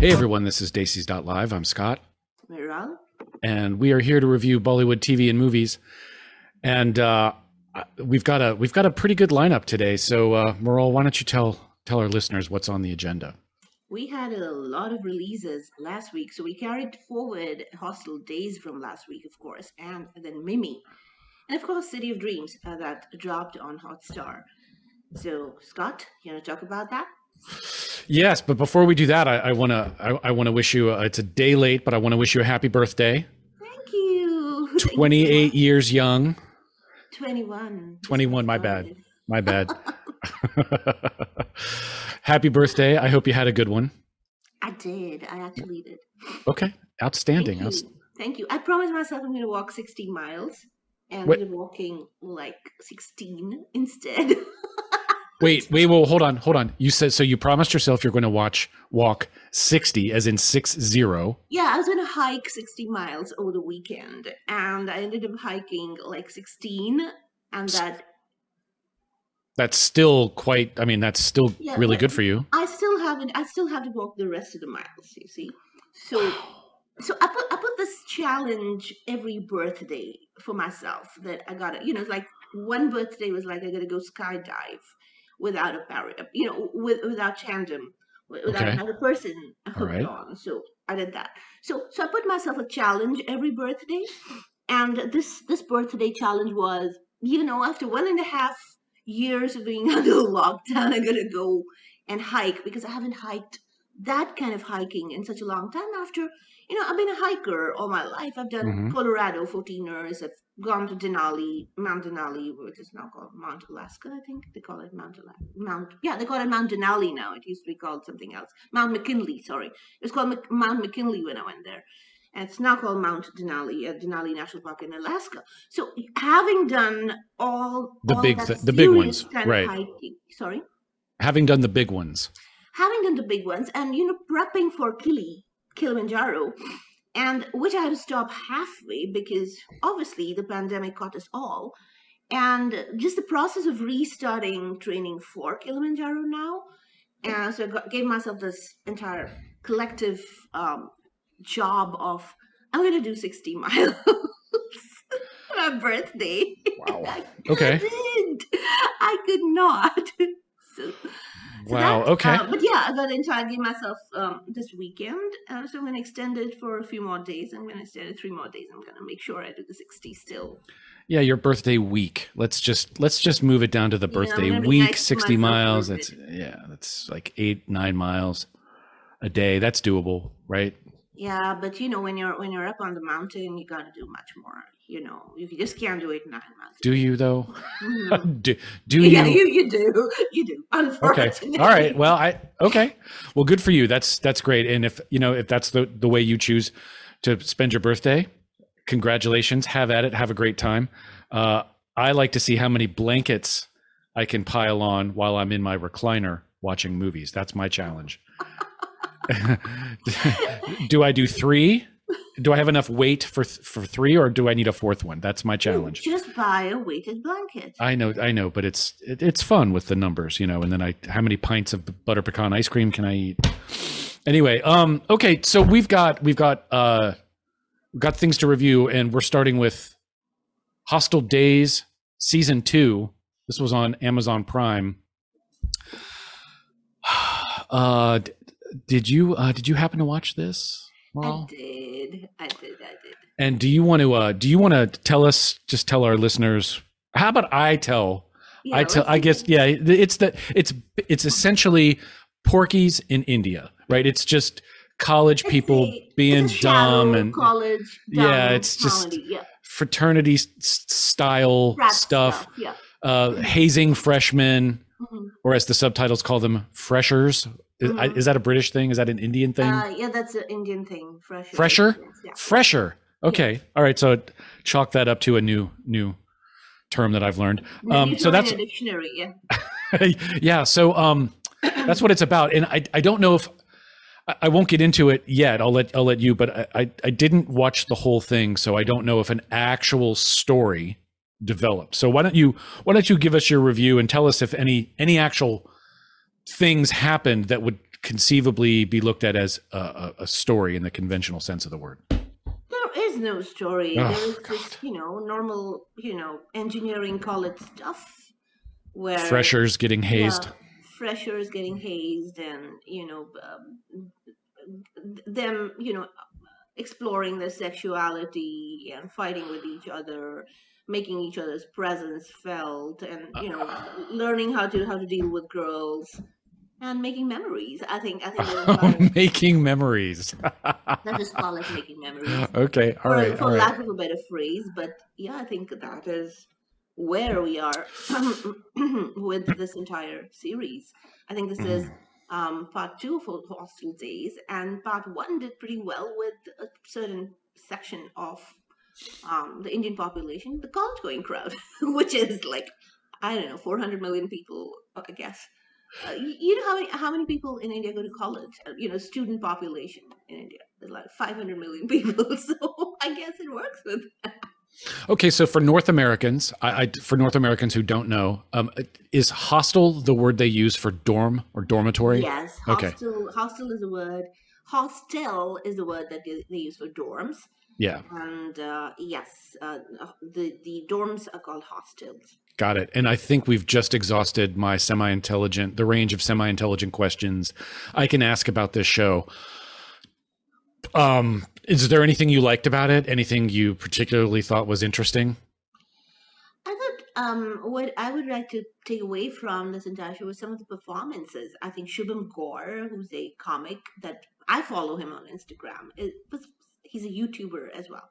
Hey everyone, this is Dacey's Live. I'm Scott, Miral. and we are here to review Bollywood TV and movies. And uh, we've got a we've got a pretty good lineup today. So, uh, Meral, why don't you tell tell our listeners what's on the agenda? We had a lot of releases last week, so we carried forward Hostel Days from last week, of course, and then Mimi, and of course City of Dreams uh, that dropped on Hotstar. So, Scott, you want to talk about that? Yes, but before we do that, I want to I, I want to wish you. A, it's a day late, but I want to wish you a happy birthday. Thank you. Twenty eight years young. Twenty one. Twenty one. My bad. My bad. happy birthday! I hope you had a good one. I did. I actually did. Okay, outstanding. Thank you. Thank you. I promised myself I'm going to walk 16 miles, and I'm walking like 16 instead. Wait, wait, well, hold on, hold on. You said so. You promised yourself you're going to watch walk sixty, as in six zero. Yeah, I was going to hike sixty miles over the weekend, and I ended up hiking like sixteen, and that. That's still quite. I mean, that's still yeah, really good for you. I still haven't. I still have to walk the rest of the miles. You see, so. So I put I put this challenge every birthday for myself that I gotta you know like one birthday was like I gotta go skydive without a barrier, you know, with, without tandem, without okay. another person hooked right. on. So I did that. So so I put myself a challenge every birthday, and this this birthday challenge was, you know, after one and a half years of being under lockdown, I'm gonna go and hike because I haven't hiked that kind of hiking in such a long time after you know i've been a hiker all my life. I've done mm-hmm. colorado 14ers. i've gone to denali mount denali which is now called mount alaska i think. They call it mount alaska mount yeah they call it mount denali now. It used to be called something else. Mount mckinley sorry. It was called Mc- mount mckinley when i went there. And it's now called Mount Denali, uh, Denali National Park in Alaska. So, having done all the all big, th- the big ones, right? Hiking, sorry, having done the big ones, having done the big ones and you know prepping for Kili, Kilimanjaro, and which I had to stop halfway because obviously the pandemic caught us all, and just the process of restarting training for Kilimanjaro now, and so I got, gave myself this entire collective um, job of I'm going to do 60 miles. my birthday. Wow. okay. I could not. so, wow. okay. Uh, but yeah, I got into. Gave myself um, this weekend, uh, so I'm going to extend it for a few more days. I'm going to extend it three more days. I'm going to make sure I do the 60 still. Yeah, your birthday week. Let's just let's just move it down to the birthday yeah, week. Nice 60 miles. That's yeah, that's like eight nine miles a day. That's doable, right? Yeah, but you know when you're when you're up on the mountain, you got to do much more you know, you just can't do it nine months. Do you though? Mm-hmm. do do you? Yeah, you you do. You do. Okay. All right. Well, I okay. Well, good for you. That's that's great. And if you know if that's the the way you choose to spend your birthday, congratulations. Have at it. Have a great time. Uh, I like to see how many blankets I can pile on while I'm in my recliner watching movies. That's my challenge. do I do three? do I have enough weight for for three, or do I need a fourth one? That's my challenge. Just buy a weighted blanket. I know, I know, but it's it, it's fun with the numbers, you know. And then I, how many pints of butter pecan ice cream can I eat? Anyway, um, okay, so we've got we've got uh, we've got things to review, and we're starting with Hostel Days season two. This was on Amazon Prime. Uh, did you uh, did you happen to watch this? Well, I did. I did. I did. And do you want to? Uh, do you want to tell us? Just tell our listeners. How about I tell? Yeah, I tell. I guess. Yeah. It's the. It's it's essentially Porky's in India, right? It's just college it's people a, being dumb and college. yeah. It's just yeah. fraternity style stuff. stuff. Yeah. Uh, hazing freshmen, mm-hmm. or as the subtitles call them, freshers is, mm-hmm. is, that a British thing? Is that an Indian thing? Uh, yeah, that's an Indian thing. Fresher. Fresher. Yeah. Fresher. Okay. Yeah. All right. So chalk that up to a new new term that I've learned. Um, so that's dictionary. Yeah. yeah. So um, that's what it's about, and I I don't know if I won't get into it yet. I'll let I'll let you. But I, I, I didn't watch the whole thing, so I don't know if an actual story developed. So why don't you why don't you give us your review and tell us if any any actual things happened that would conceivably be looked at as a, a, story in the conventional sense of the word. There is no story. Oh, there is God. just, you know, normal, you know, engineering college stuff where Freshers getting hazed. yeah, freshers getting hazed and, you know, um, them, you know, exploring their sexuality and fighting with each other, making each other's presence felt and, you know, learning how to how to deal with girls and making memories. I think I think Making memories. let's just call it making memories okay. All for, right. for All right. lack of a better phrase. But yeah, I think that is where we are with this entire series. I think this is Mm-hmm. um, part two of Hostel Days, and part one did pretty well with a certain section of um, the Indian population, the college going crowd, which is like, I don't know, 400 million people, I guess. Uh, you, you know how many, how many people in India go to college? Uh, you know, student population in India. There's like 500 million people. So I guess it works with that. Okay, so for North Americans, I, I for North Americans who don't know, um, is hostel the word they use for dorm or dormitory? Yes, Okay. hostel. Hostel is a word. Hostel is the word that they they use for dorms. Yeah, And uh, yes, uh, the the dorms are called hostels. got it. And I think we've just exhausted my semi-intelligent, the range of semi-intelligent questions I can ask about this show. Um, is there anything you liked about it? Anything you particularly thought was interesting? I thought um, what I would like to take away from this entire show was some of the performances. I think Shubham Gaur, who's a comic that I follow him on Instagram, it was, he's a YouTuber as well.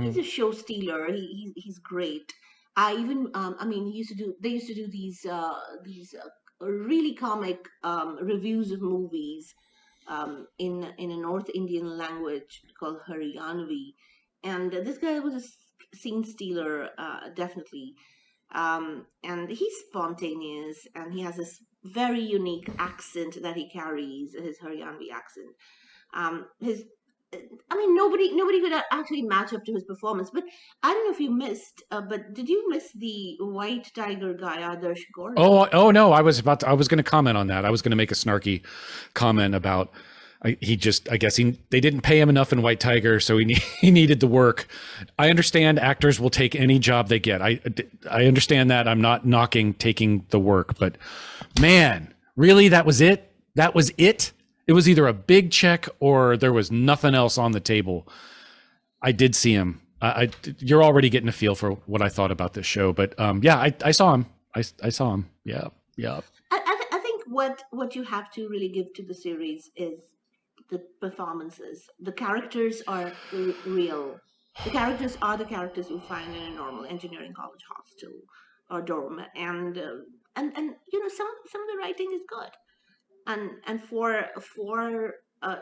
He's a show stealer. He, he he's great. I even um, I mean he used to do they used to do these uh, these uh, really comic um, reviews of movies um, in in a North Indian language called Haryanvi, and this guy was a scene stealer uh, definitely, um, and he's spontaneous and he has this very unique accent that he carries his Haryanvi accent. Um, his I mean, nobody nobody could actually match up to his performance. But I don't know if you missed, uh, but did you miss the White Tiger guy, Adarsh Gourav? Oh, oh no! I was about to, I was going to comment on that. I was going to make a snarky comment about he just I guess he they didn't pay him enough in White Tiger, so he ne- he needed the work. I understand actors will take any job they get. I I understand that. I'm not knocking taking the work, but man, really, that was it. That was it. It was either a big check or there was nothing else on the table. I did see him. I, I you're already getting a feel for what I thought about this show, but um, yeah, I, I saw him. I, I saw him. Yeah, yeah. I, I, th- I think what what you have to really give to the series is the performances. The characters are r- real. The characters are the characters you find in a normal engineering college hostel or dorm, and uh, and and you know some some of the writing is good, and and for for uh,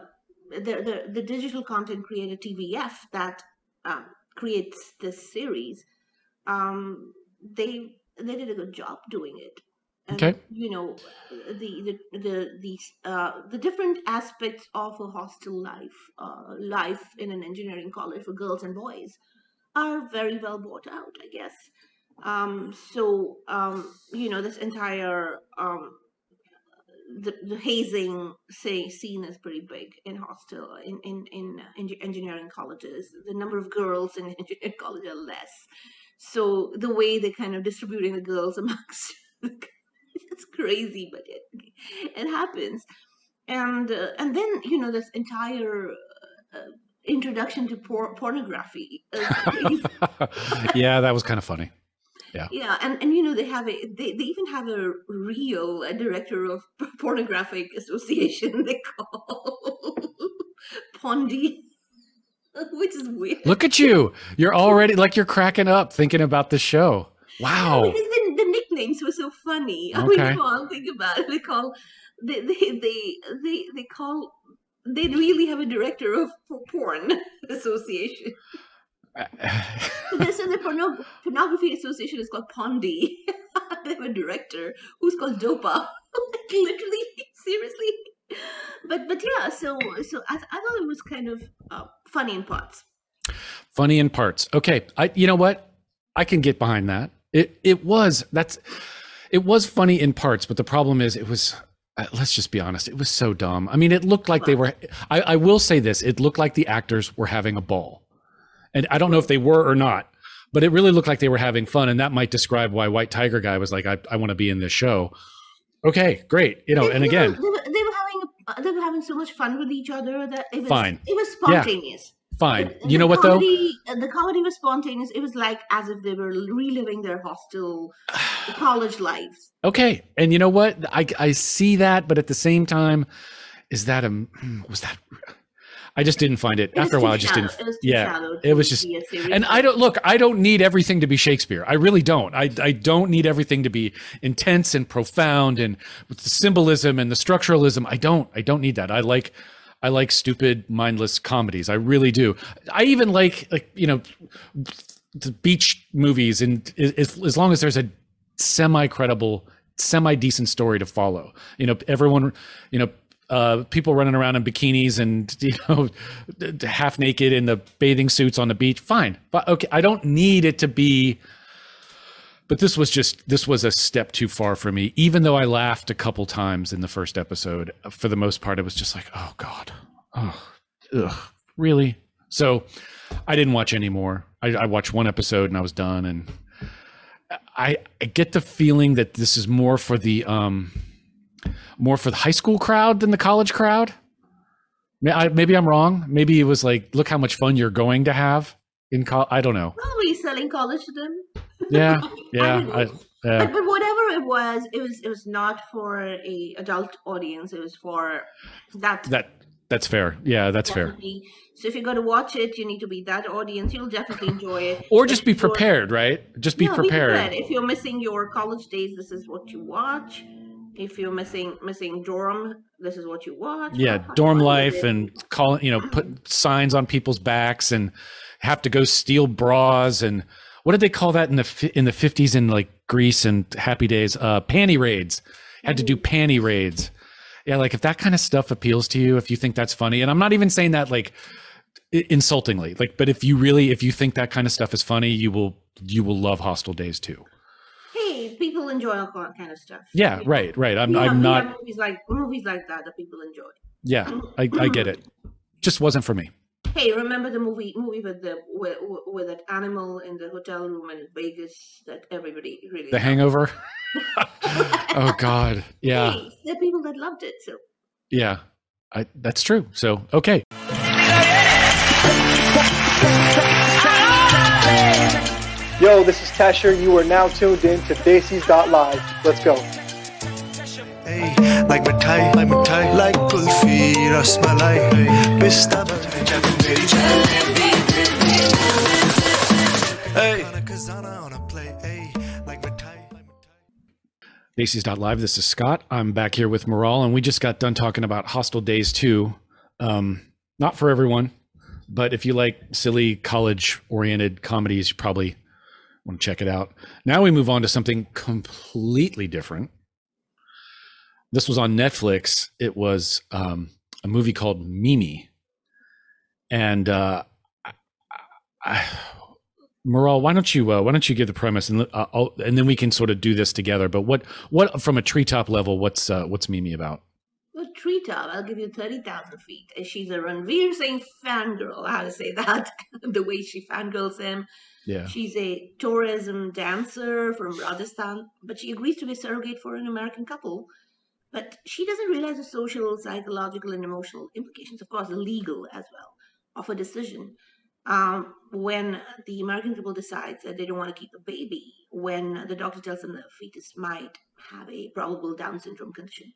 the the the digital content creator TVF that um, creates this series, um, they they did a good job doing it. And, Okay. You know, the the the the uh, the different aspects of a hostel life, uh, life in an engineering college for girls and boys, are very well brought out. I guess. Um, so um, you know, this entire um, the, the hazing say scene is pretty big in hostel in in in uh, engi- engineering colleges. The number of girls in engineering college are less, so the way they're kind of distributing the girls amongst it's crazy, but it it happens, and uh, and then you know this entire uh, uh, introduction to por- pornography. yeah, that was kind of funny. Yeah, yeah, and, and you know they have a they, they even have a real uh director of pornographic association they call Pondy, which is weird. Look at you. You're already like you're cracking up thinking about the show. Wow. The, the nicknames were so funny. Okay. I mean, come on, think about it. They call they they they they, they call they really have a director of porn association. Is the porno- pornography association is called Pondi. they have a director who's called Dopa. like literally, seriously. But but yeah, so so I, th- I thought it was kind of uh, funny in parts. funny in parts. Okay, I you know what? I can get behind that. It it was that's it was funny in parts, but the problem is it was uh, let's just be honest, it was so dumb. I mean, it looked like they were. I, I will say this: it looked like the actors were having a ball, and I don't know if they were or not, but it really looked like they were having fun, and that might describe why White Tiger guy was like, "I, I want to be in this show." Okay, great. You know, They- and they again, were, they, were, they were having they were having so much fun with each other that it was Fine. It was Yeah. spontaneous. fine. The- You the know what though? comedy, uh, The comedy was spontaneous. It was like as if they were reliving their hostel college lives. Okay, and you know what? I I see that, but at the same time, is that a was that? I just didn't find it. It After a while, I just shallow. didn't. It yeah, it was just. be a serious And I don't look. I don't need everything to be Shakespeare. I really don't. I I don't need everything to be intense and profound and with the symbolism and the structuralism. I don't. I don't need that. I like. I like stupid, mindless comedies. I really do. I even like like you know, the beach movies, and as, as long as there's a semi credible, semi decent story to follow. You know, everyone, you know, uh, people running around in bikinis and you know, half naked in the bathing suits on the beach. Fine, but okay, I don't need it to be. But this was just this was a step too far for me. Even though I laughed a couple times in the first episode, for the most part, it was just like, oh god, oh, ugh, really. So I didn't watch anymore. I, I watched one episode and I was done. And I, I get the feeling that this is more for the um more for the high school crowd than the college crowd. Maybe I'm wrong. Maybe it was like, look how much fun you're going to have in college. I don't know. Probably selling college to them. Yeah, yeah, I, yeah. But, but whatever it was, it was it was not for a adult audience. It was for that. That that's fair. Yeah, that's fair. So if you're going to watch it, you need to be that audience. You'll definitely enjoy it. Or If just be prepared, right? Just be Yeah, prepared. If you're missing your college days, this is what you watch. If you're missing missing dorm, this is what you watch. yeah dorm life and call you know put signs on people's backs and have to go steal bras and what did they call that in the in the 50s in like Grease and happy days? Uh panty raids. Had to do panty raids. Yeah like if that kind of stuff appeals to you if you think that's funny and I'm not even saying that like insultingly like but if you really if you think that kind of stuff is funny you will you will love hostel days too hey, people enjoy all that kind of stuff. yeah You know? right right i'm We have- i'm we have not movies like movies like that that people enjoy. yeah i i get it just wasn't for me Hey, remember the movie movie with the with, with that animal in the hotel room in Vegas that everybody really the loved? hangover oh god yeah Hey, there are people that loved it. So Yeah, I, that's true. So, okay. Yo, this is Tasher. You are now tuned in to Daisy's.live. Let's go. Hey, like मिठाई like मिठाई like kulfi rasmalai पिस्ता Macy's.live. This is Scott. I'm back here with Moral, and we just got done talking about Hostel Days 2. Um, not for everyone, but if you like silly college oriented comedies, you probably want to check it out. Now we move on to something completely different. This was on Netflix. It was um, a movie called Mimi. And uh, Moral, why don't you uh, why don't you give the premise and uh, and then we can sort of do this together. But what what from a treetop level, what's uh, what's Mimi about? a treetop, I'll give you thirty thousand feet. She's a Ranveer Singh fangirl. How to say that? the way she fangirls him. Yeah, She's a tourism dancer from Rajasthan, but she agrees to be a surrogate for an American couple. But she doesn't realize the social, psychological, and emotional implications, of course, legal as well, of her decision. Um, when the American couple decides that they don't want to keep the baby, when the doctor tells them the fetus might have a probable Down syndrome condition.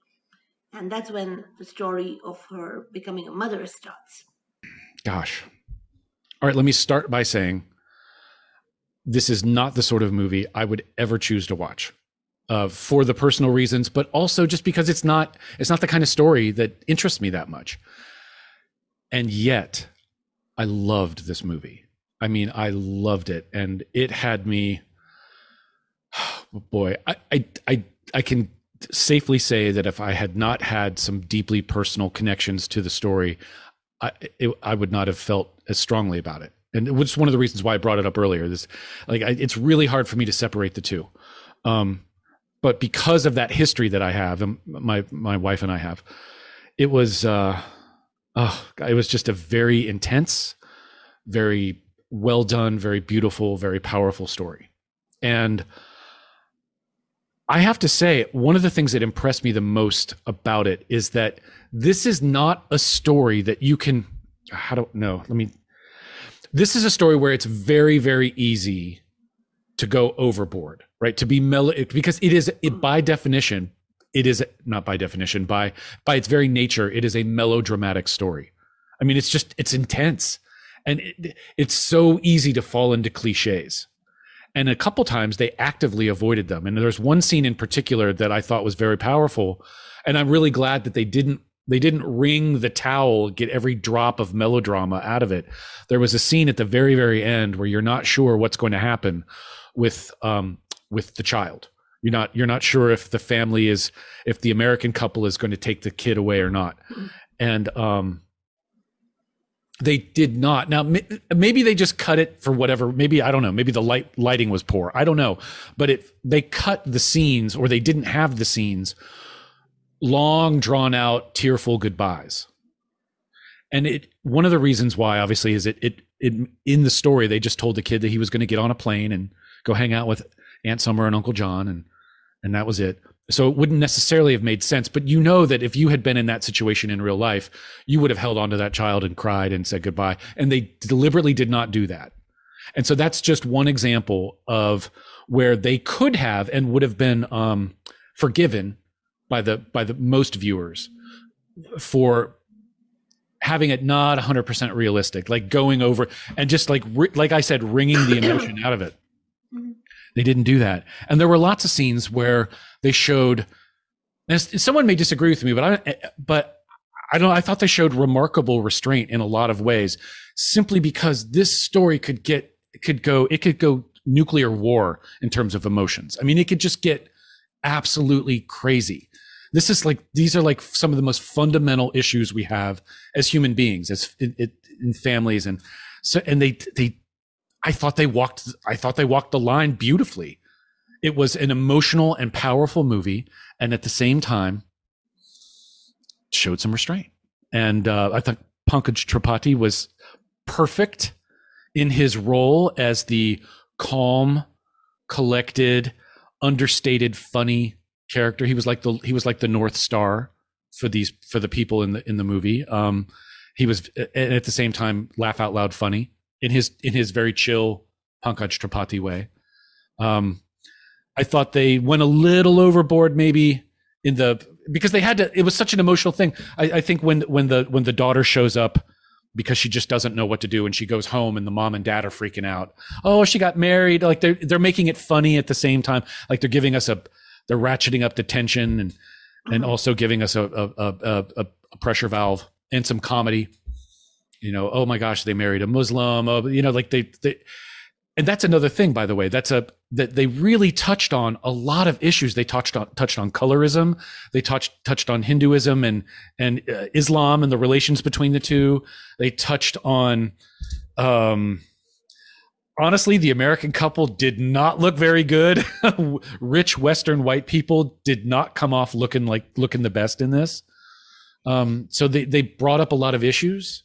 And that's when the story of her becoming a mother starts. gosh. All right, let me start by saying this is not the sort of movie I would ever choose to watch. Uh, for the personal reasons, but also just because it's not it's not the kind of story that interests me that much. And yet, I loved this movie. I mean, I loved it, and it had me. Boy, I I I, I can safely say that if I had not had some deeply personal connections to the story, I it, I would not have felt as strongly about it. And it was one of the reasons why I brought it up earlier. This like I, it's really hard for me to separate the two. Um, but because of that history that I have, and my my wife and I have, it was uh, oh, it was just a very intense, very well done, very beautiful, very powerful story, and. I have to say, one of the things that impressed me the most about it is that this is not a story that you can. How do no? Let me. This is a story where it's very, very easy to go overboard, right? To be mellow because it is it, by definition, it is not by definition by by its very nature, it is a melodramatic story. I mean, it's just it's intense, and it, it's so easy to fall into cliches. And a couple times they actively avoided them. And there's one scene in particular that I thought was very powerful, and I'm really glad that they didn't they didn't wring the towel, get every drop of melodrama out of it. There was a scene at the very, very end where you're not sure what's going to happen with um, with the child. You're not you're not sure if the family is if the American couple is going to take the kid away or not, and um, they did not. Now maybe they just cut it for whatever. Maybe I don't know. Maybe the light lighting was poor. I don't know. But it they cut the scenes or they didn't have the scenes. Long drawn out tearful goodbyes. And it one of the reasons why obviously is it it, it in the story they just told the kid that he was going to get on a plane and go hang out with Aunt Summer and Uncle John, and and that was it. So it wouldn't necessarily have made sense. But you know that if you had been in that situation in real life, you would have held on to that child and cried and said goodbye. And they deliberately did not do that. And so that's just one example of where they could have and would have been um, forgiven by the by the most viewers for having it not 100% realistic like going over and just like like i said wringing the emotion out of it. They didn't do that. And there were lots of scenes where they showed and someone may disagree with me, but I eh, but I don't I thought they showed remarkable restraint in a lot of ways simply because this story could get could go it could go nuclear war in terms of emotions. I mean, it could just get absolutely crazy. This is like these are like some of the most fundamental issues we have as human beings, as in, in families, and so and they they I thought they walked I thought they walked the line beautifully. It was an emotional and powerful movie, and at the same time, showed some restraint. And uh, I thought Pankaj Tripathi was perfect in his role as the calm, collected, understated, funny character. He was like the he was like the North Star for these for the people in the in the movie. Um, he was and at the same time laugh out loud funny in his in his very chill Pankaj Tripathi way. Um, I thought they went a little overboard, maybe in the because they had to. It was such an emotional thing. I, I think when when the when the daughter shows up because she just doesn't know what to do and she goes home and the mom and dad are freaking out. Oh, she got married. Like they're they're making it funny at the same time. Like they're giving us a they're ratcheting up the tension and and mm-hmm. also giving us a a, a, a, a pressure valve and some comedy you know, oh my gosh, they married a Muslim, oh, you know, like they, they, and that's another thing, by the way, that's a, that they really touched on a lot of issues. They touched on, touched on colorism. They touched, touched on Hinduism and, and uh, Islam and the relations between the two. They touched on, um, honestly, the American couple did not look very good. Rich Western white people did not come off looking like looking the best in this. Um, so they they brought up a lot of issues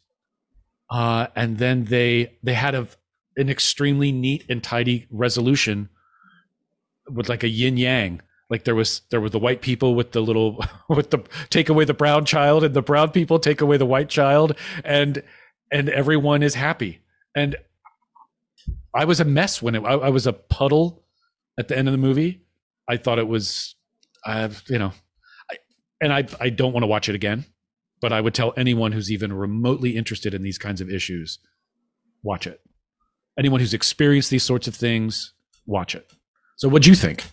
uh, and then they they had a an extremely neat and tidy resolution with like a yin yang. Like there was there were the white people with the little with the take away the brown child and the brown people take away the white child and and everyone is happy. And i was a mess when it i, I was a puddle at the end of the movie. I thought it was i you know I, and i i don't want to watch it again but I would tell anyone who's even remotely interested in these kinds of issues, watch it. Anyone who's experienced these sorts of things, watch it. So, what do you think?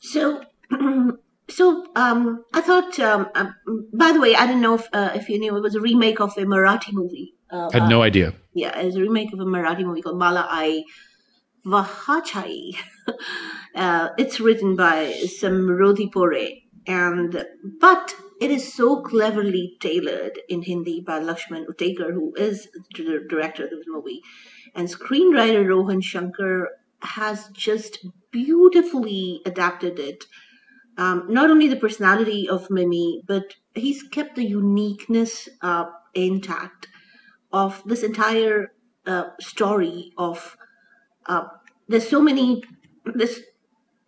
So, so um, I thought. Um, um, by the way, I don't know if uh, if you knew it was a remake of a Marathi movie. Uh, Had no idea. Yeah, it's a remake of a Marathi movie called Mala Ai Vahachai. uh, it's written by Samruddhi Pore, and but it is so cleverly tailored in Hindi by Lakshman Utekar, who is the director of the movie, and screenwriter Rohan Shankar has just beautifully adapted it. Um, not only the personality of Mimi, but he's kept the uniqueness uh, intact of this entire uh, story of uh, there's so many this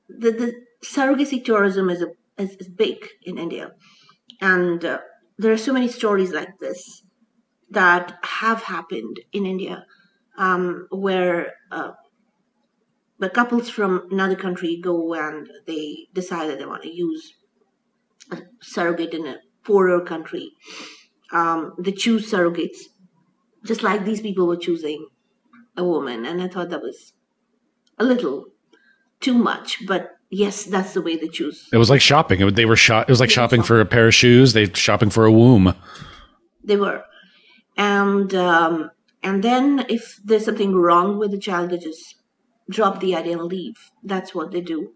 the, the surrogacy tourism is a is, is big in India, and uh, there are so many stories like this that have happened in India, um, where uh, the couples from another country go and they decide that they want to use a surrogate in a poorer country. Um, they choose surrogates, just like these people were choosing a woman, and I thought that was a little too much, but yes, that's the way they choose. It was like shopping. It, they were shop. It was like were shopping for a pair of shoes. They shopping for a womb. They were, and um, and then if there's something wrong with the child, they just drop the idea and leave. That's what they do,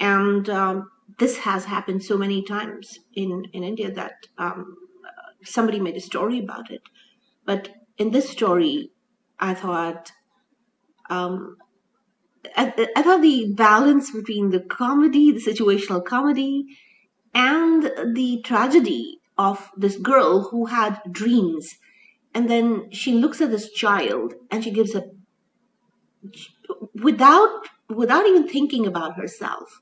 and um, this has happened so many times in in India that um, somebody made a story about it. But in this story, I thought. Um, I, I thought the balance between the comedy, the situational comedy, and the tragedy of this girl who had dreams and then she looks at this child and she gives a without without even thinking about herself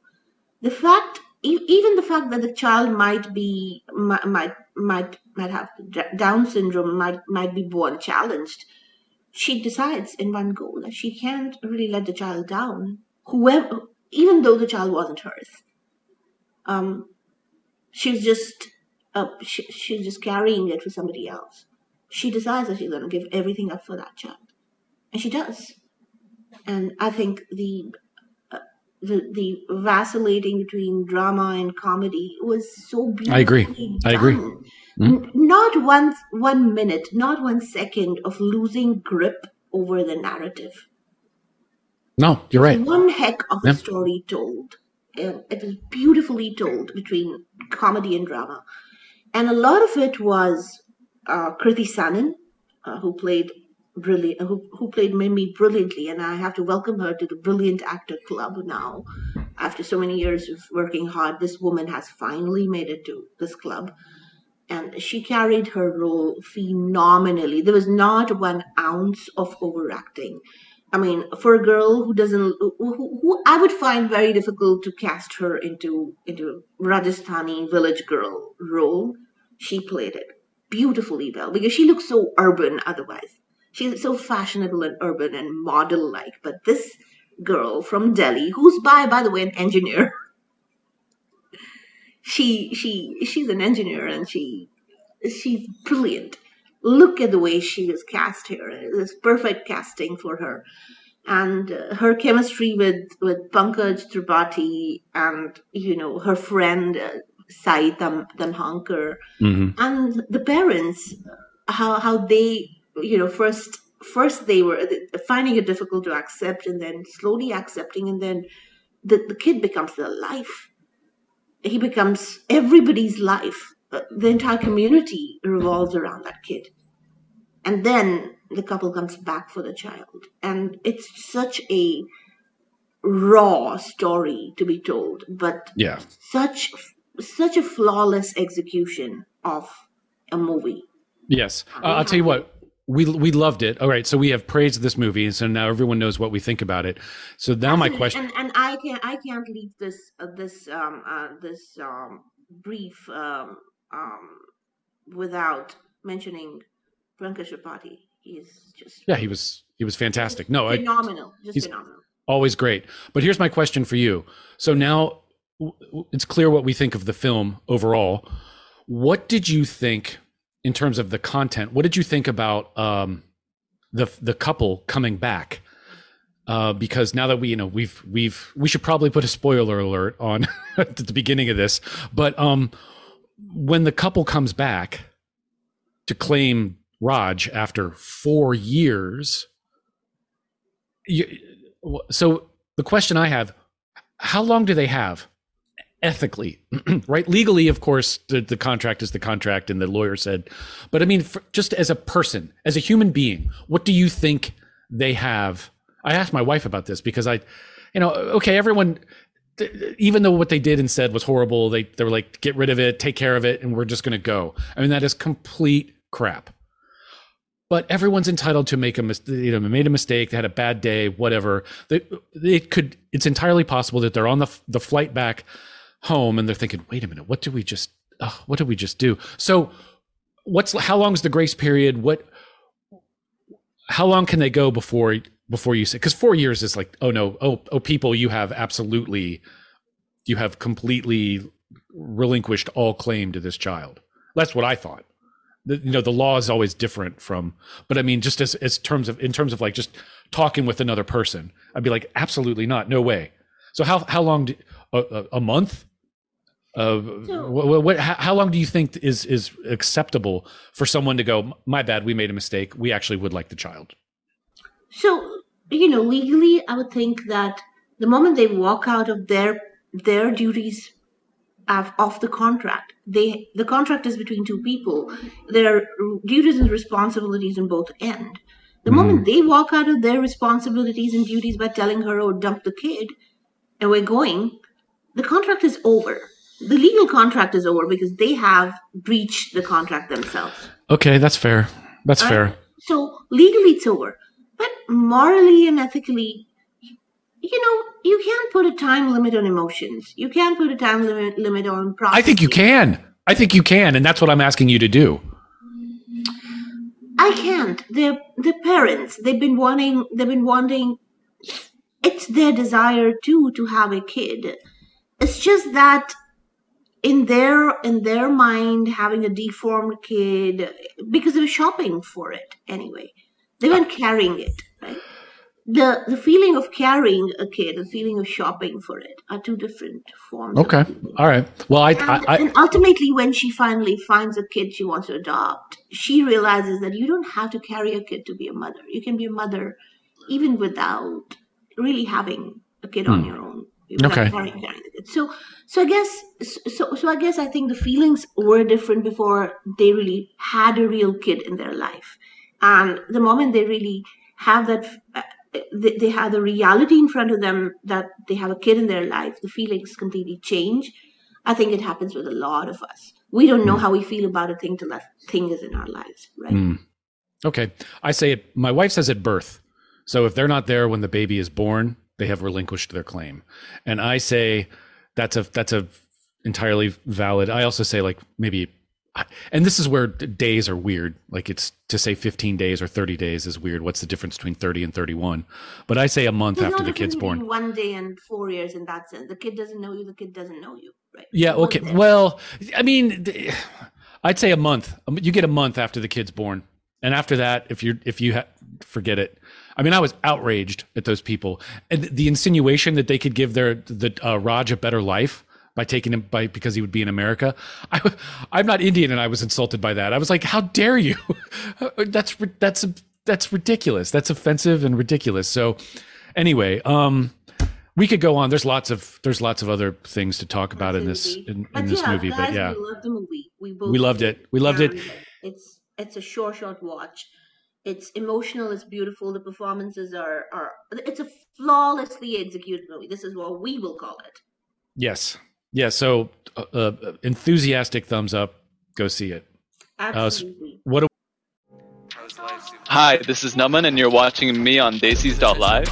the fact even the fact that the child might be might might might, might have down syndrome might might be born challenged she decides in one go that she can't really let the child down whoever even though the child wasn't hers um she's just uh, she, she's just carrying it for somebody else. She decides that she's going to give everything up for that child, and she does. And I think the uh, the the vacillating between drama and comedy was so beautiful. I agree. I agree. done. N- Not one one minute, not one second of losing grip over the narrative No, you're right. one heck of a story told. Um, it was beautifully told between comedy and drama, and a lot of it was uh, Kriti Sanon, uh, who played brilliant, who, who played Mimi brilliantly, and I have to welcome her to the Brilliant Actor Club now. After so many years of working hard, this woman has finally made it to this club, and she carried her role phenomenally. There was not one ounce of overacting. I mean, for a girl who doesn't, who who I would find very difficult to cast her into into Rajasthani village girl role, she played it beautifully well because she looks so urban otherwise. She's so fashionable and urban and model like, but this girl from Delhi, who's by by the way an engineer, she she she's an engineer and she she's brilliant. Look at the way she was cast here. It's perfect casting for her. And uh, her chemistry with, with Pankaj Tripathi and, you know, her friend uh, Sai Tam, Tamhankar hmm and the parents, how, how they, you know, first first they were finding it difficult to accept and then slowly accepting and then the, the kid becomes their life. He becomes everybody's life uh, the entire community revolves around that kid. And then the couple comes back for the child. And it's such a raw story to be told, but Yeah. such such a flawless execution of a movie. Yes. Uh, I'll tell you what. We we loved it. All right. So we have praised this movie, and so now everyone knows what we think about it. So now my question. and, and I can't I can't leave this uh, this um uh, this um brief um um without mentioning Pankaj Tripathi. He's just Yeah, he was he was fantastic. No, I, phenomenal, just he's- phenomenal. always great. But here's my question for you. So now it's clear what we think of the film overall. What did you think in terms of the content? What did you think about um, the the couple coming back? Uh, because now that we, you know, we've we've we should probably put a spoiler alert on at the beginning of this. But um, when the couple comes back to claim Raj after four years, you, so the question I have: How long do they have ethically? right, legally, of course, the, the contract is the contract, and the lawyer said. But I mean, for, just as a person, as a human being, what do you think they have I asked my wife about this because I, you know, okay, everyone, th- even though what they did and said was horrible, they they were like, get rid of it, take care of it, and we're just going to go. I mean, that is complete crap. But everyone's entitled to make a mis- you know made a mistake, they had a bad day, whatever. They, it could it's entirely possible that they're on the the flight back home and they're thinking, wait a minute, what do we just uh, what did we just do? So what's how long is the grace period? What how long can they go before before you say because four years is like oh no oh oh people you have absolutely you have completely relinquished all claim to this child that's what i thought. The, you know the law is always different from but i mean just as as terms of in terms of like just talking with another person i'd be like absolutely not. No way. So how how long do, a, a month uh, So- what, what, how, how long do you think is is acceptable for someone to go my bad we made a mistake we actually would like the child So, you know, legally, I would think that the moment they walk out of their their duties of, of the contract, they the contract is between two people. Their duties and responsibilities on both end. The moment they walk out of their responsibilities and duties by telling her, "Oh, dump the kid," and we're going, the contract is over. The legal contract is over because they have breached the contract themselves. okay that's fair that's fair So legally it's over. But morally and ethically, you know, you can't put a time limit on emotions. You can't put a time limit limit on. I think you can. I think you can, and that's what I'm asking you to do. I can't. They're the parents. They've been wanting. They've been wanting. It's their desire too to have a kid. It's just that in their in their mind, having a deformed kid because they were shopping for it anyway. They weren't carrying it. Right. The the feeling of carrying a kid the feeling of shopping for it are two different forms. Okay. All right. Well, I, And, I, I and ultimately, when she finally finds a kid she wants to adopt, she realizes that you don't have to carry a kid to be a mother. You can be a mother even without really having a kid on Hmm. your own. Okay. Carrying- carrying the kid. So, so I guess, so, so I guess I think the feelings were different before they really had a real kid in their life, and the moment they really have that. Uh, they, they have the reality in front of them that they have a kid in their life, the feelings completely change. I think it happens with a lot of us. We don't know how we feel about a thing till that thing is in our lives, right? Hmm. okay. I say it. My wife says at birth. So if they're not there when the baby is born, they have relinquished their claim. And I say that's a that's a entirely valid. I also say like maybe, and this is where days are weird. Like it's to say 15 days or 30 days is weird. What's the difference between 30 and 31? But I say a month There's after the kid's born. One day and four years in that sense. The kid doesn't know you. The kid doesn't know you, right? Yeah. One Okay. day. Well, I mean, I'd say a month. Um, You get a month after the kid's born, and after that, if you're if you ha- forget it. I mean, I was outraged at those people and the insinuation that they could give their the uh, Raj a better life by taking him by because he would be in America. I, I'm not Indian, and I was insulted by that. I was like, "How dare you? that's that's that's ridiculous. That's offensive and ridiculous." So, anyway, um, we could go on. There's lots of there's lots of other things to talk about in this in, in this yeah, movie, guys, but yeah, we loved the movie. We both we loved it. We loved it. It's it's a short, short watch. It's emotional. It's beautiful. The performances are are. It's a flawlessly executed movie. This is what we will call it. Yes, yeah. So, uh, uh, enthusiastic thumbs up. Go see it. Absolutely. What? Do, Hi, this is numan and you're watching me on Daisies.live.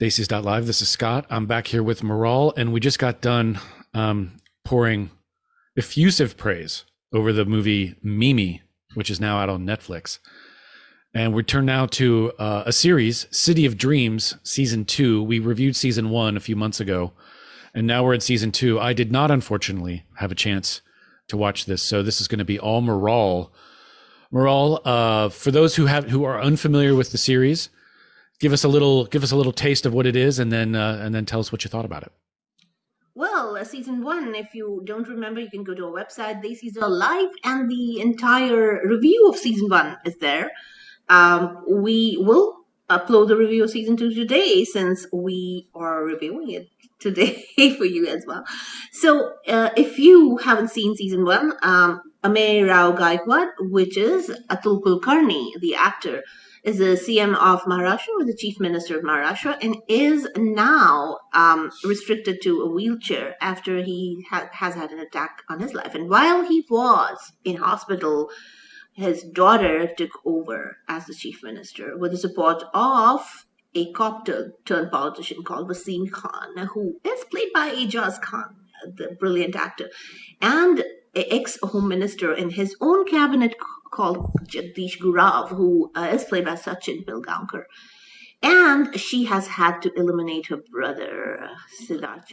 Daisies.live. This is Scott. I'm back here with Moral, and we just got done um, pouring effusive praise over the movie Mimi, which is now out on Netflix. And we turn now to uh, a series, City of Dreams, season two. We reviewed season one a few months ago, and now we're in season two. I did not, unfortunately, have a chance to watch this, so this is going to be all Moral. Moral, uh, for those who have who are unfamiliar with the series, give us a little give us a little taste of what it is, and then uh, and then tell us what you thought about it. Season one, if you don't remember, you can go to our website, They Season Live, and the entire review of season one is there. Um, we will upload the review of season two today since we are reviewing it today for you as well. So, uh, if you haven't seen season one, um, Amey Rao Gaikwad, which is Atul Kulkarni, the actor, is the CM of Maharashtra or the Chief Minister of Maharashtra, and is now um, restricted to a wheelchair after he ha- has had an attack on his life. And while he was in hospital, his daughter took over as the Chief Minister with the support of a cop turned politician called Wasim Khan, who is played by Ajaz Khan, the brilliant actor, and ex Home Minister in his own cabinet called Jagdish Gurav, who uh, is played by Sachin Pilgaonkar. And she has had to eliminate her brother, Siddharth.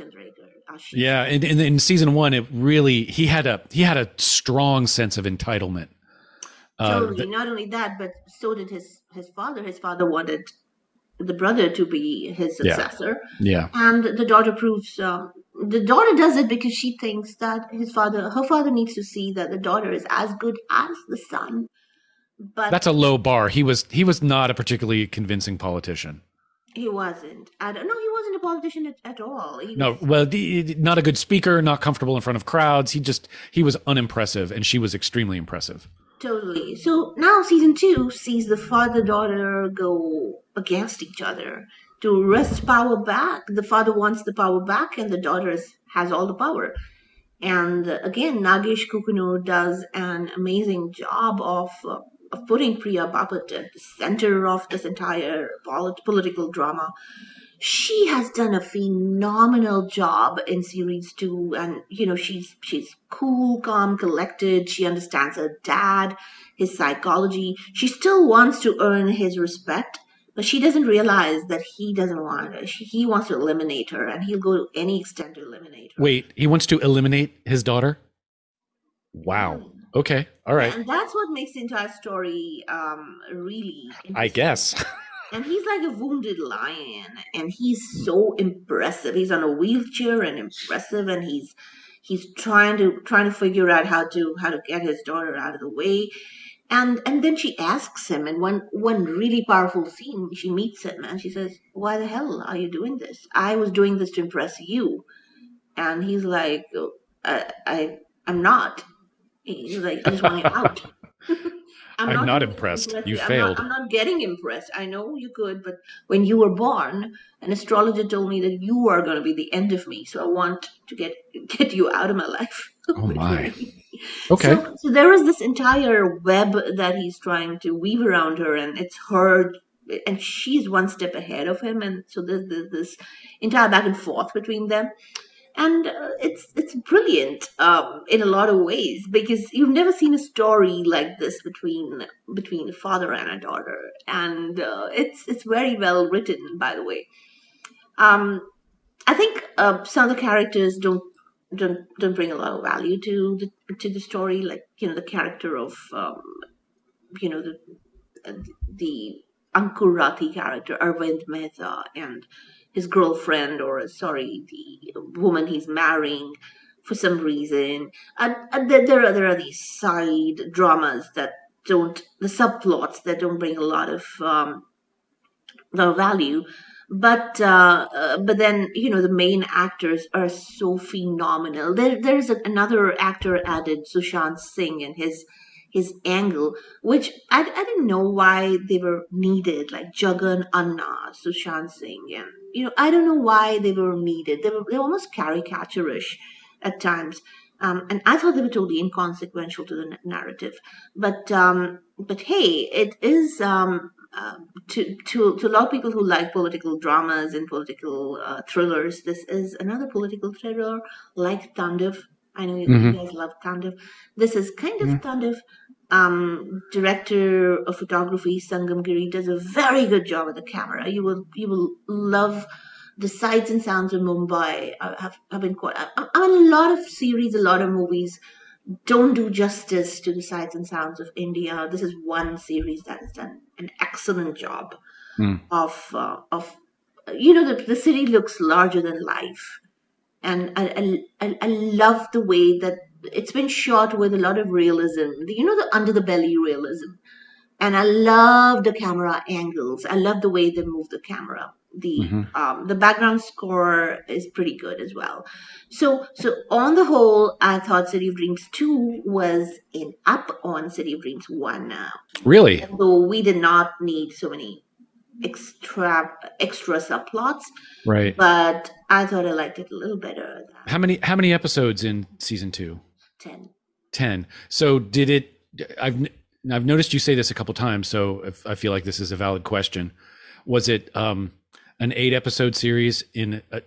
Yeah, in, in, in, season one, it really he had a he had a strong sense of entitlement. Uh, totally. Not only that, but so did his his father. His father wanted the brother to be his successor. Yeah. yeah. And the daughter proves um, the daughter does it because she thinks that his father, her father, needs to see that the daughter is as good as the son. But that's a low bar. He was he was not a particularly convincing politician. He wasn't. I don't, no, he wasn't a politician at, at all. He no, was, well, the, not a good speaker, not comfortable in front of crowds. He just he was unimpressive, and she was extremely impressive. Totally. So now season two sees the father daughter go against each other to wrest power back. The father wants the power back, and the daughter has all the power. And again, Nagesh Kukunoor does an amazing job of, uh, of putting Priya Bapat at the center of this entire polit- political drama. She has done a phenomenal job in series two, and you know she's she's cool, calm, collected. She understands her dad, his psychology. She still wants to earn his respect, but she doesn't realize that he doesn't want her. He wants to eliminate her, and he'll go to any extent to eliminate her. Wait, he wants to eliminate his daughter? Wow. Mm. Okay. All right. And that's what makes the entire story um, really. I guess. and he's like a wounded lion, and he's so impressive. He's on a wheelchair and impressive, and he's he's trying to trying to figure out how to how to get his daughter out of the way and and then she asks him in one one really powerful scene she meets him and she says why the hell are you doing this i was doing this to impress you and he's like i, I i'm not he's like i just want you out I'm, I'm, not, not impressed. You I'm failed. Not, I'm not getting impressed. I know you could, but when you were born, an astrologer told me that you are going to be the end of me. So I want to get get you out of my life. Oh my. Okay. So, so there is this entire web that he's trying to weave around her, and it's her, and she's one step ahead of him, and so there's, there's this entire back and forth between them, and uh, it's it's brilliant um, in a lot of ways because you've never seen a story like this between between a father and a daughter, and uh, it's it's very well written, by the way. Um, I think uh, some of the characters don't don't don't bring a lot of value to the to the story like you know the character of um, you know the the Ankur Rathi character Arvind Mehta and his girlfriend or sorry the woman he's marrying for some reason. And, and there, are there are these side dramas that don't the subplots that don't bring a lot of um, of value but uh, uh, but then you know the main actors are so phenomenal. There there's a, another actor added, Sushant Singh, and his his angle, which I, I didn't know why they were needed, like Jagan Anna, Sushant Singh, and you know I don't know why they were needed. They were they were almost caricaturish at times. Um, and I thought they were totally inconsequential to the narrative, but um, but hey, it is um, um, to, to, to a lot of people who like political dramas and political uh, thrillers, this is another political thriller like Tandav. I know mm-hmm. you guys love Tandav. This is kind of mm-hmm. Tandav. Um, director of photography Sangam Giri does a very good job with the camera. You will you will love the sights and sounds of Mumbai. I have, have been quite. I'm, I'm in a lot of series, a lot of movies don't do justice to the sights and sounds of India. This is one series that has done an excellent job mm. of uh, of you know the the city looks larger than life, and I, I I love the way that it's been shot with a lot of realism. You know the under the belly realism, and I love the camera angles. I love the way they move the camera. The Mhm. um, the background score is pretty good as well. So so on the whole, I thought City of Dreams two was an up on City of Dreams one now. Really? Although we did not need so many extra extra subplots, Right. but I thought I liked it a little better than How many how many episodes in season 2? ten. 10. So did it I've I've noticed you say this a couple times, so if, I feel like this is a valid question. Was it um an 8 episode series in a,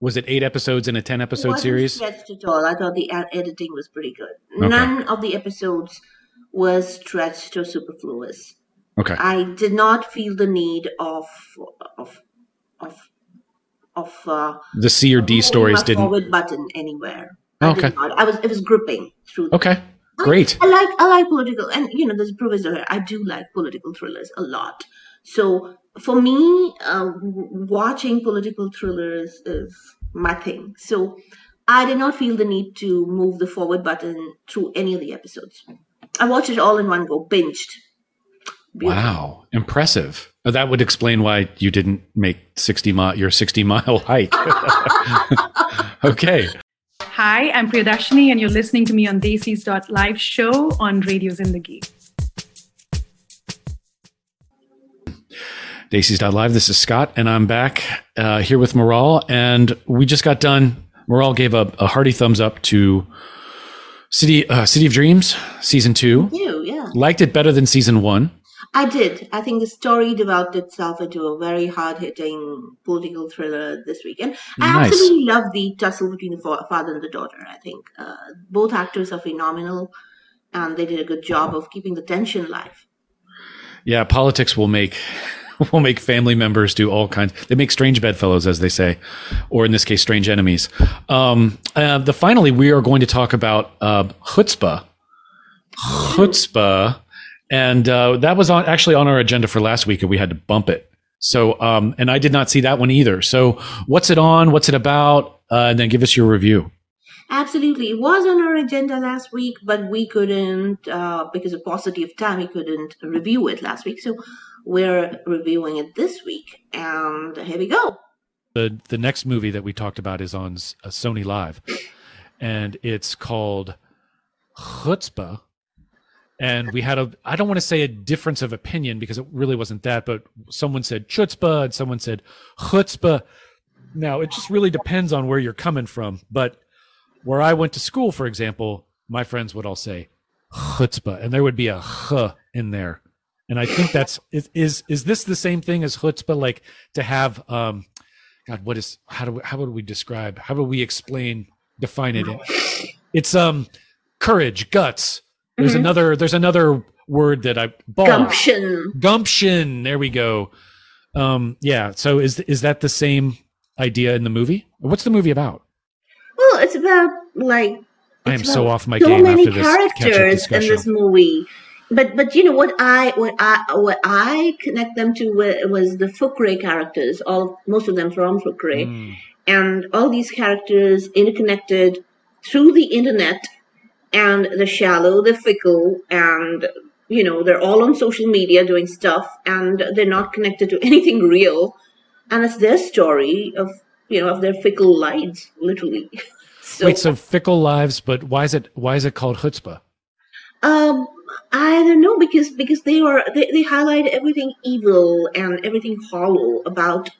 was it 8 episodes in a 10 episode series? stretched at all. I thought the editing was pretty good. Okay. None of the episodes was stretched or superfluous. Okay. I did not feel the need of of of of uh, The C or D stories didn't forward button anywhere. I Okay. I was it was gripping through. Okay. Great. I like I like political and you know there's a proviso here. I do like political thrillers a lot. So for me, uh, watching political thrillers is my thing. So I did not feel the need to move the forward button through any of the episodes. I watched it all in one go, binged. Beautiful. Wow, impressive. Uh, That would explain why you didn't make 60 mile your 60 mile hike. okay. Hi, I'm Priyadarshini, and you're listening to me on Desis Live show on Radio Zindagi. Desis.live. This is Scott, and I'm back uh, here with Moral. And we just got done. Moral gave a, a hearty thumbs up to City uh, City of Dreams season two. You, yeah. Liked it better than season one. I did. I think the story developed itself into a very hard hitting political thriller this weekend. I Nice. absolutely love the tussle between the father and the daughter. I think uh, both actors are phenomenal and they did a good job of keeping the tension alive. Yeah, politics will make will make family members do all kinds. They make strange bedfellows, as they say, or in this case, strange enemies. Um, uh, the finally, we are going to talk about uh, chutzpah. Chutzpah, and uh, that was on actually on our agenda for last week, and we had to bump it. So, um, and I did not see that one either. So, what's it on? What's it about? Uh, and then give us your review. Absolutely. It was on our agenda last week, but we couldn't, uh, because of paucity of time, we couldn't review it last week. So we're reviewing it this week. And here we go. the the next movie that we talked about is on uh, SonyLIV, and it's called Chutzpah. And we had a I don't want to say a difference of opinion because it really wasn't that, but someone said chutzpah and someone said chutzpah. Now it just really depends on where you're coming from. But where I went to school, for example, my friends would all say chutzpah, and there would be a in there. And I think that's is is is this the same thing as chutzpah? Like to have um God, what is how do we, how would we describe how would we explain define it? It's um courage, guts. There's Mhm. another there's another word that I. Gumption. gumption. There we go. Um yeah, so is is that the same idea in the movie? What's the movie about? Well, it's about like I am so off my so game after this characters in this movie. But but you know what I what I what I connect them to was the Fukrey characters. All most of them from Fukrey, Mm, and all these characters interconnected through the internet, and the shallow, the fickle, and you know they're all on social media doing stuff, and they're not connected to anything real, and it's their story of you know of their fickle lives, literally. So, Wait, so fickle lives, but why is it why is it called chutzpah? Um, I don't know because because they are they, they highlight everything evil and everything hollow about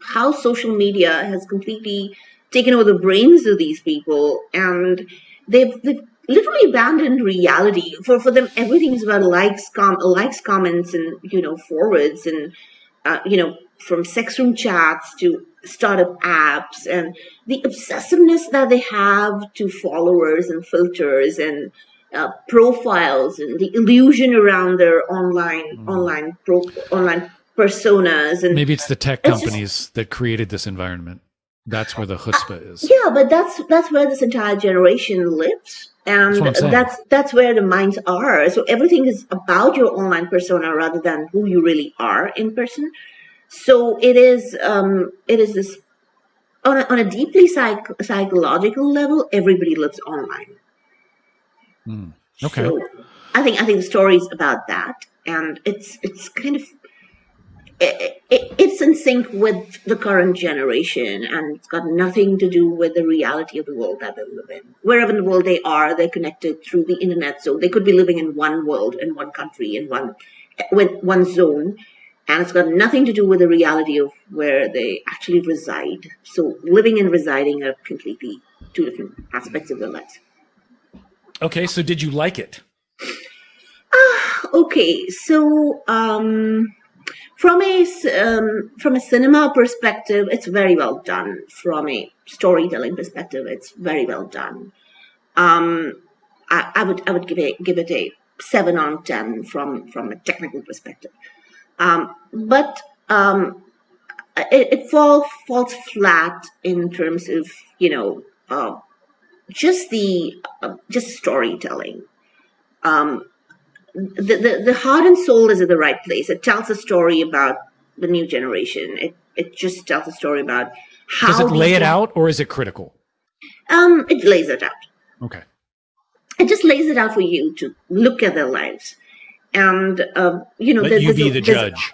how social media has completely taken over the brains of these people and they've, they've literally abandoned reality. For for them everything is about likes com likes comments and you know forwards and uh, you know from sex room chats to startup apps and the obsessiveness that they have to followers and filters and uh, profiles and the illusion around their online Mm. online pro, online personas and Maybe it's the tech It's just- companies that created this environment. That's where the chutzpah is. yeah but that's that's where this entire generation lives and That's what I'm saying. that's that's where the minds are so everything is about your online persona rather than who you really are in person so it is um it is this on a, on a deeply psych, psychological level everybody lives online Mm, Okay. So I think I think the story is about that, and it's it's kind of it, it, it's in sync with the current generation and it's got nothing to do with the reality of the world that they live in. Wherever in the world they are, they're connected through the internet. So they could be living in one world, in one country, in one with one zone. And it's got nothing to do with the reality of where they actually reside. So living and residing are completely two different aspects of their lives. Okay, so did you like it? Ah, okay, so um, from a um, from a cinema perspective, it's very well done. From a storytelling perspective, it's very well done. Um, I, I would I would give it give it a seven on ten from from a technical perspective. Um, but um, it, it falls falls flat in terms of you know uh, just the uh, just storytelling. Um, the, the the heart and soul is in the right place. It tells a story about the new generation. It it just tells a story about how Does it lay it out or is it critical? Um, it lays it out. Okay. It just lays it out for you to look at their lives, and um, you know. Let you there's be a- the judge.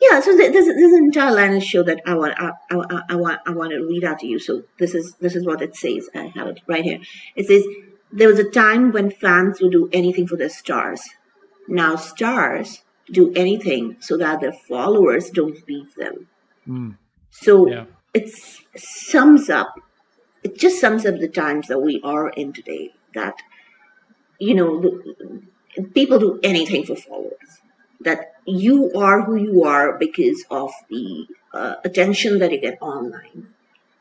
Yeah, so there- there's there's an entire line of show that I want I, I, I want I want to read out to you. So this is this is what it says. I have it right here. It says there was a time when fans would do anything for their stars. Now stars do anything so that their followers don't leave them. Mm, So yeah. it sums up. It just sums up the times that we are in today. That you know, the, people do anything for followers. That you are who you are because of the uh, attention that you get online.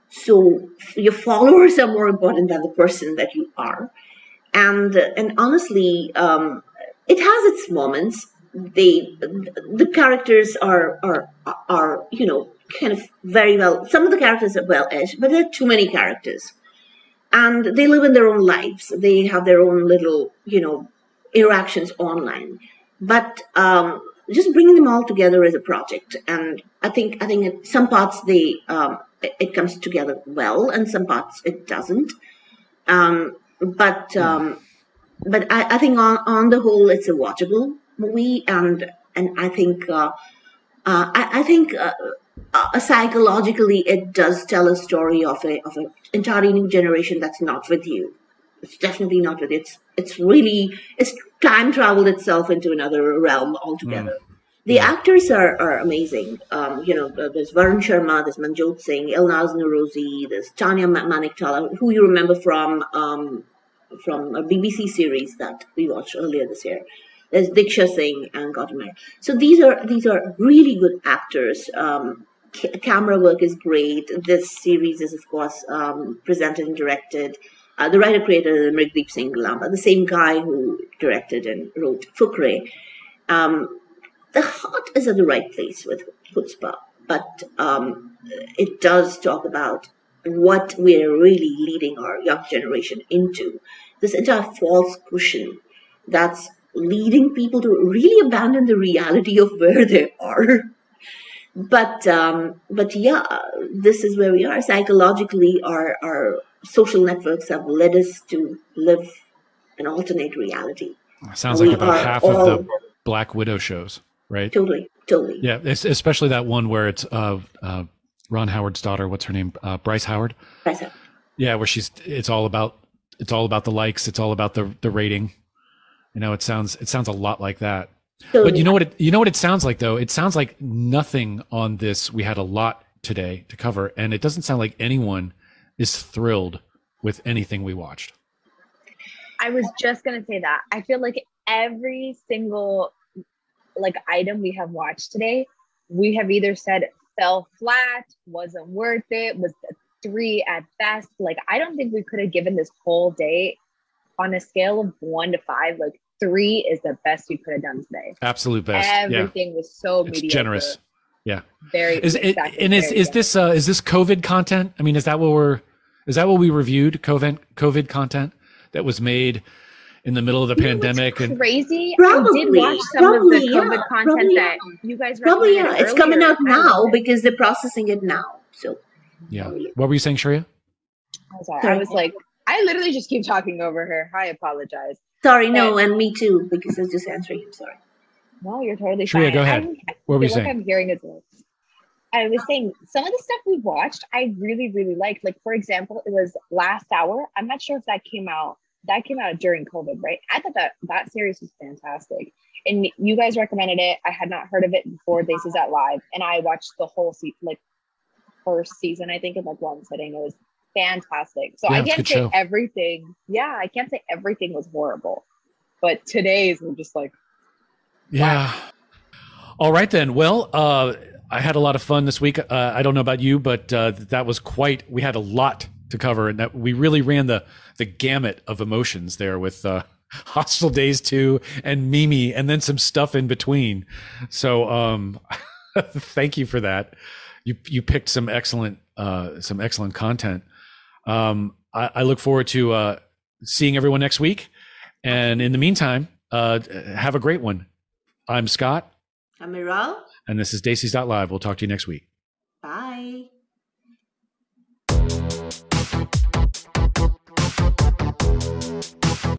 So your followers are more important than the person that you are. And and honestly, um, it has its moments. They the characters are are are you know kind of very well. Some of the characters are well edged, but there are too many characters and they live in their own lives. They have their own little, you know, interactions online. But um, just bringing them all together as a project, and I think I think in some parts they um, it, it comes together well, and some parts it doesn't. Um, but um, but I, I think on on the whole, it's a watchable movie, and and I think uh, uh, I, I think uh, uh, psychologically it does tell a story of a of an entirely new generation that's not with you. It's definitely not with you. It's it's really it's time traveled itself into another realm altogether. The Yeah. actors are, are amazing. Um, you know, there's Varun Sharma, there's Manjot Singh, Elnaaz Norouzi, there's Tanya Ma- Maniktala, who you remember from um, from a BBC series that we watched earlier this year. There's Diksha Singh and Gautam So these are these are really good actors. Um, ca- camera work is great. This series is of course um, presented and directed. Uh, the writer creator is Mrigdeep Singh Lamba, the same guy who directed and wrote Fukrey. Um, the heart is in the right place with Chutzpah, but um, it does talk about what we're really leading our young generation into. This entire false cushion that's leading people to really abandon the reality of where they are. But um, but yeah, this is where we are psychologically. Our our social networks have led us to live an alternate reality. Sounds like about half all- of the Black Mirror shows, right? Totally, totally. Yeah, es- especially that one where it's uh, uh, Ron Howard's daughter. What's her name? Uh, Bryce Howard. That's it. Yeah, where she's it's all about it's all about the likes. It's all about the the rating. You know, it sounds it sounds a lot like that. Totally. But you know what? It, you know what it sounds like though. It sounds like nothing on this. We had a lot today to cover, and it doesn't sound like anyone is thrilled with anything we watched. I was just gonna say that. I feel like every single like item we have watched today, we have either said fell flat, wasn't worth it, was a three at best. Like I don't think we could have given this whole day on a scale of one to five. Like three is the best we could have done today. Absolute best. yeah, Everything was so it's mediocre. generous. Yeah. Very Is it, exactly, and is is this uh, is this COVID content? I mean, is that what we're is that what we reviewed? COVID COVID content that was made in the middle of the You know what's pandemic and crazy. I Probably, did watch some probably, of the COVID yeah, content probably, that you guys Probably yeah, recommended it's coming out now because they're processing it now. So yeah. What were you saying, Shreya? I'm sorry. Sorry. I was like, I literally just keep talking over her. I apologize. sorry, no, and me too because I was just answering him. Sorry. No, you're totally Shreya, fine. go ahead. I'm- I What were you feel like saying? I'm hearing his voice. I was saying some of the stuff we watched, I really, really liked. Like, for example, it was Last Hour. I'm not sure if that came out. That came out during COVID, right? I thought that that series was fantastic, and you guys recommended it. I had not heard of it before. This is at live, and I watched the whole se- like first season. I think in like one sitting. It was fantastic. So Yeah, I can't say show. everything. Yeah, I can't say everything was horrible, but today's were just like Yeah. All right then. Well, uh, I had a lot of fun this week. Uh, I don't know about you, but uh, that was quite. We had a lot to cover, and that we really ran the the gamut of emotions there with uh, Hostel Days two and Mimi, and then some stuff in between. So, um, thank you for that. You you picked some excellent uh, some excellent content. Um, I, I look forward to uh, seeing everyone next week, and in the meantime, uh, have a great one. I'm Scott, I'm Miral. and this is Desis Live. We'll talk to you next week. Bye.